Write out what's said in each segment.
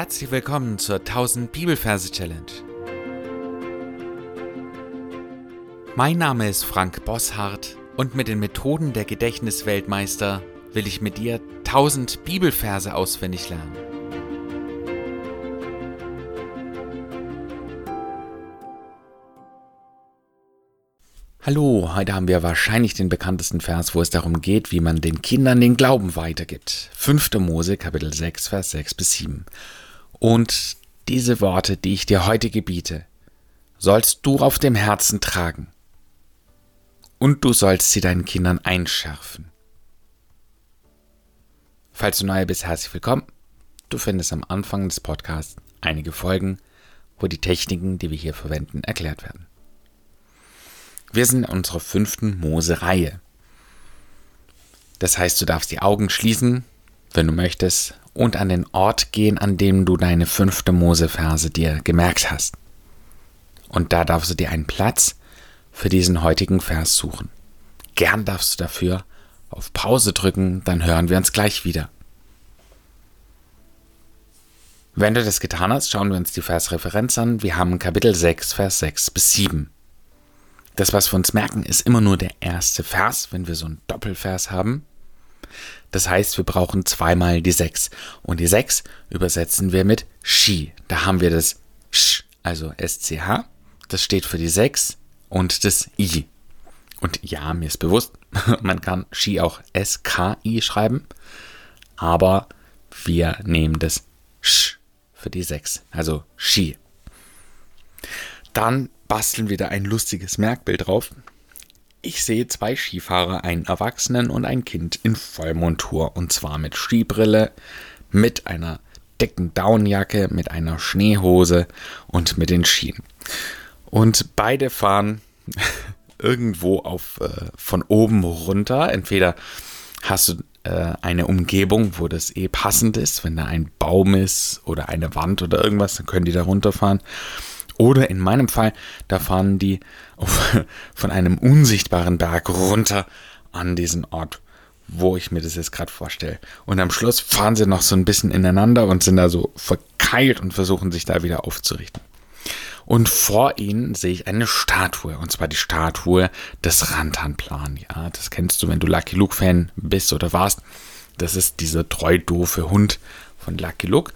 Herzlich willkommen zur 1000 Bibelverse Challenge. Mein Name ist Frank Bosshardt und mit den Methoden der Gedächtnisweltmeister will ich mit dir 1000 Bibelverse auswendig lernen. Hallo, heute haben wir wahrscheinlich den bekanntesten Vers, wo es darum geht, wie man den Kindern den Glauben weitergibt. 5. Mose, Kapitel 6, Vers 6 bis 7. Und diese Worte, die ich dir heute gebiete, sollst du auf dem Herzen tragen. Und du sollst sie deinen Kindern einschärfen. Falls du neu bist, herzlich willkommen. Du findest am Anfang des Podcasts einige Folgen, wo die Techniken, die wir hier verwenden, erklärt werden. Wir sind in unserer fünften Mose-Reihe. Das heißt, du darfst die Augen schließen, wenn du möchtest, und an den Ort gehen, an dem du deine fünfte Mose-Verse dir gemerkt hast. Und da darfst du dir einen Platz für diesen heutigen Vers suchen. Gern darfst du dafür auf Pause drücken, dann hören wir uns gleich wieder. Wenn du das getan hast, schauen wir uns die Versreferenz an. Wir haben Kapitel 6, Vers 6 bis 7. Das, was wir uns merken, ist immer nur der erste Vers, wenn wir so einen Doppelvers haben. Das heißt, wir brauchen zweimal die 6. Und die 6 übersetzen wir mit Shi. Da haben wir das Sch, also SCH. Das steht für die 6 und das I. Und ja, mir ist bewusst, man kann Shi auch SKI schreiben. Aber wir nehmen das Sch für die 6. Also Shi. Dann basteln wir da ein lustiges Merkbild drauf. Ich sehe zwei Skifahrer, einen Erwachsenen und ein Kind in Vollmontur. Und zwar mit Skibrille, mit einer dicken Downjacke, mit einer Schneehose und mit den Skien. Und beide fahren irgendwo auf, äh, von oben runter. Entweder hast du äh, eine Umgebung, wo das eh passend ist, wenn da ein Baum ist oder eine Wand oder irgendwas, dann können die da runterfahren. Oder in meinem Fall, da fahren die auf, von einem unsichtbaren Berg runter an diesen Ort, wo ich mir das jetzt gerade vorstelle. Und am Schluss fahren sie noch so ein bisschen ineinander und sind da so verkeilt und versuchen sich da wieder aufzurichten. Und vor ihnen sehe ich eine Statue, und zwar die Statue des Rantanplan. Ja, das kennst du, wenn du Lucky Luke Fan bist oder warst. Das ist dieser treu doofe Hund von Lucky Luke.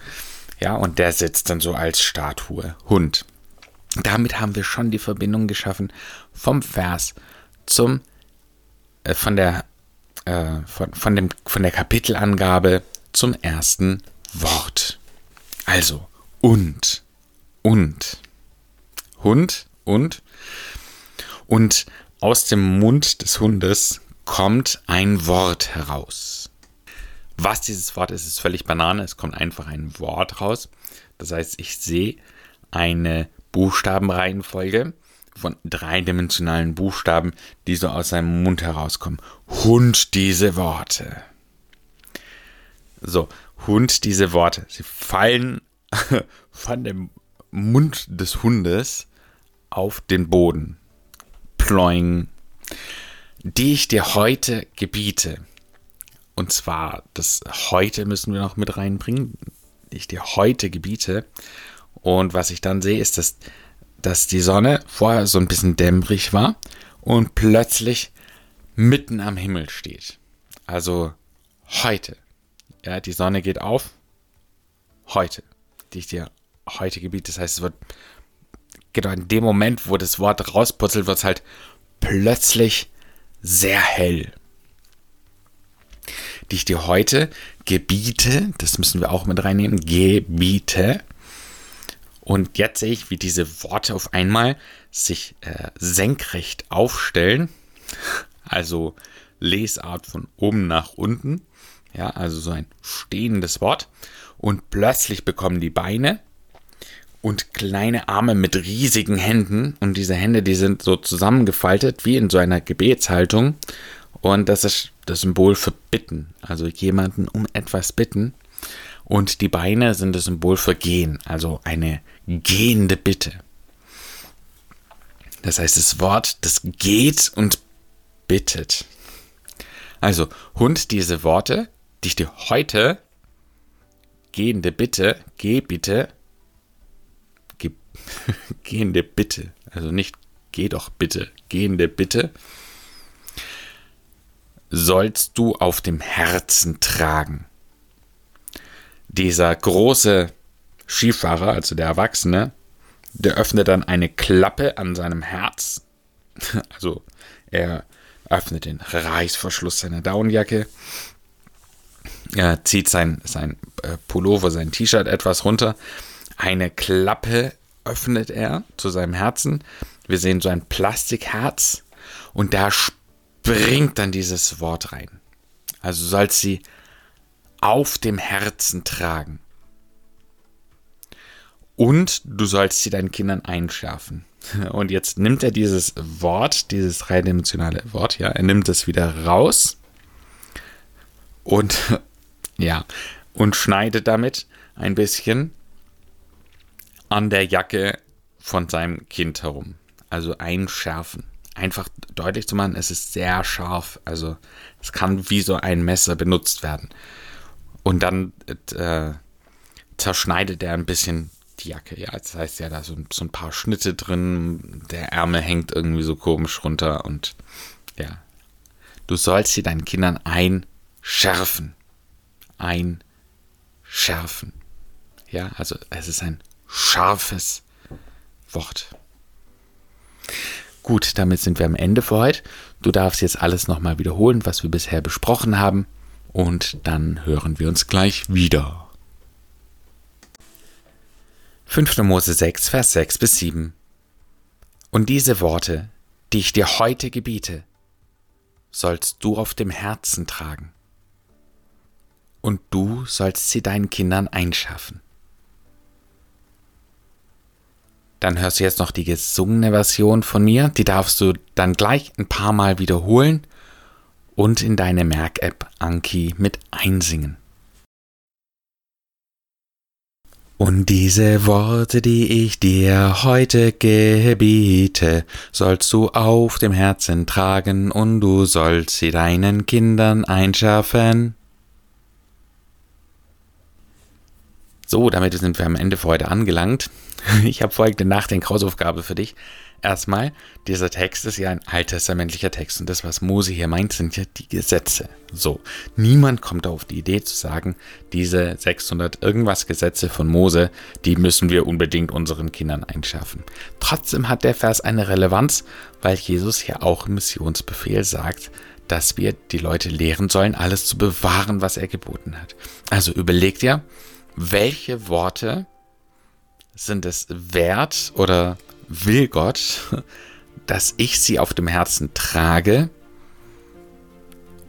Ja, und der sitzt dann so als Statue Hund. Damit haben wir schon die Verbindung geschaffen vom Vers zum äh, von der äh, von, von dem von der Kapitelangabe zum ersten Wort. Also und und Hund und und aus dem Mund des Hundes kommt ein Wort heraus. Was dieses Wort ist, ist völlig Banane. Es kommt einfach ein Wort raus. Das heißt, ich sehe eine Buchstabenreihenfolge von dreidimensionalen Buchstaben, die so aus seinem Mund herauskommen. Hund diese Worte. So, Hund diese Worte. Sie fallen von dem Mund des Hundes auf den Boden. Ploing. Die ich dir heute gebiete. Und zwar, das heute müssen wir noch mit reinbringen. Die ich dir heute gebiete. Und was ich dann sehe, ist, dass, dass die Sonne vorher so ein bisschen dämmerig war und plötzlich mitten am Himmel steht. Also heute. Ja, die Sonne geht auf. Heute. Die ich dir heute gebiete. Das heißt, es wird genau in dem Moment, wo das Wort rausputzelt, wird es halt plötzlich sehr hell. Die ich dir heute gebiete, das müssen wir auch mit reinnehmen, gebiete, und jetzt sehe ich, wie diese Worte auf einmal sich äh, senkrecht aufstellen. Also Lesart von oben nach unten. Ja, also so ein stehendes Wort. Und plötzlich bekommen die Beine und kleine Arme mit riesigen Händen. Und diese Hände, die sind so zusammengefaltet wie in so einer Gebetshaltung. Und das ist das Symbol für Bitten. Also jemanden um etwas bitten. Und die Beine sind das Symbol für Gehen, also eine gehende Bitte. Das heißt, das Wort, das geht und bittet. Also, Hund, diese Worte, die ich dir heute gehende Bitte, geh bitte, ge, gehende Bitte, also nicht geh doch bitte, gehende Bitte, sollst du auf dem Herzen tragen. Dieser große Skifahrer, also der Erwachsene, der öffnet dann eine Klappe an seinem Herz. Also er öffnet den Reißverschluss seiner Daunenjacke. Zieht sein, sein äh, Pullover, sein T-Shirt etwas runter. Eine Klappe öffnet er zu seinem Herzen. Wir sehen so ein Plastikherz und da springt dann dieses Wort rein. Also soll sie auf dem Herzen tragen. Und du sollst sie deinen Kindern einschärfen. Und jetzt nimmt er dieses Wort, dieses dreidimensionale Wort, ja, er nimmt es wieder raus und ja, und schneidet damit ein bisschen an der Jacke von seinem Kind herum. Also einschärfen. Einfach deutlich zu machen, es ist sehr scharf. Also es kann wie so ein Messer benutzt werden. Und dann äh, zerschneidet er ein bisschen die Jacke. Ja, das heißt ja, da so, so ein paar Schnitte drin. Der Ärmel hängt irgendwie so komisch runter. Und ja, du sollst sie deinen Kindern einschärfen. Einschärfen. Ja, also es ist ein scharfes Wort. Gut, damit sind wir am Ende für heute. Du darfst jetzt alles nochmal wiederholen, was wir bisher besprochen haben. Und dann hören wir uns gleich wieder. 5. Mose 6, Vers 6 bis 7. Und diese Worte, die ich dir heute gebiete, sollst du auf dem Herzen tragen. Und du sollst sie deinen Kindern einschaffen. Dann hörst du jetzt noch die gesungene Version von mir. Die darfst du dann gleich ein paar Mal wiederholen und in deine Merk-App Anki mit einsingen. Und diese Worte, die ich dir heute gebiete, sollst du auf dem Herzen tragen und du sollst sie deinen Kindern einschärfen. So, damit sind wir am Ende für heute angelangt. Ich habe folgende Nachdenkhausaufgabe für dich. Erstmal, dieser Text ist ja ein alttestamentlicher Text und das, was Mose hier meint, sind ja die Gesetze. So, niemand kommt auf die Idee zu sagen, diese 600 irgendwas Gesetze von Mose, die müssen wir unbedingt unseren Kindern einschaffen. Trotzdem hat der Vers eine Relevanz, weil Jesus ja auch im Missionsbefehl sagt, dass wir die Leute lehren sollen, alles zu bewahren, was er geboten hat. Also überlegt ja, welche Worte sind es wert oder will Gott, dass ich sie auf dem Herzen trage?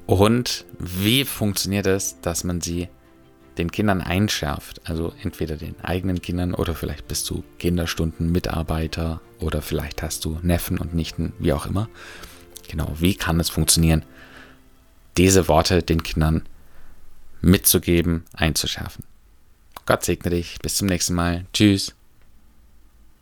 Und wie funktioniert es, dass man sie den Kindern einschärft? Also entweder den eigenen Kindern oder vielleicht bist du Kinderstundenmitarbeiter oder vielleicht hast du Neffen und Nichten, wie auch immer. Genau, wie kann es funktionieren, diese Worte den Kindern mitzugeben, einzuschärfen? Gott segne dich. Bis zum nächsten Mal. Tschüss.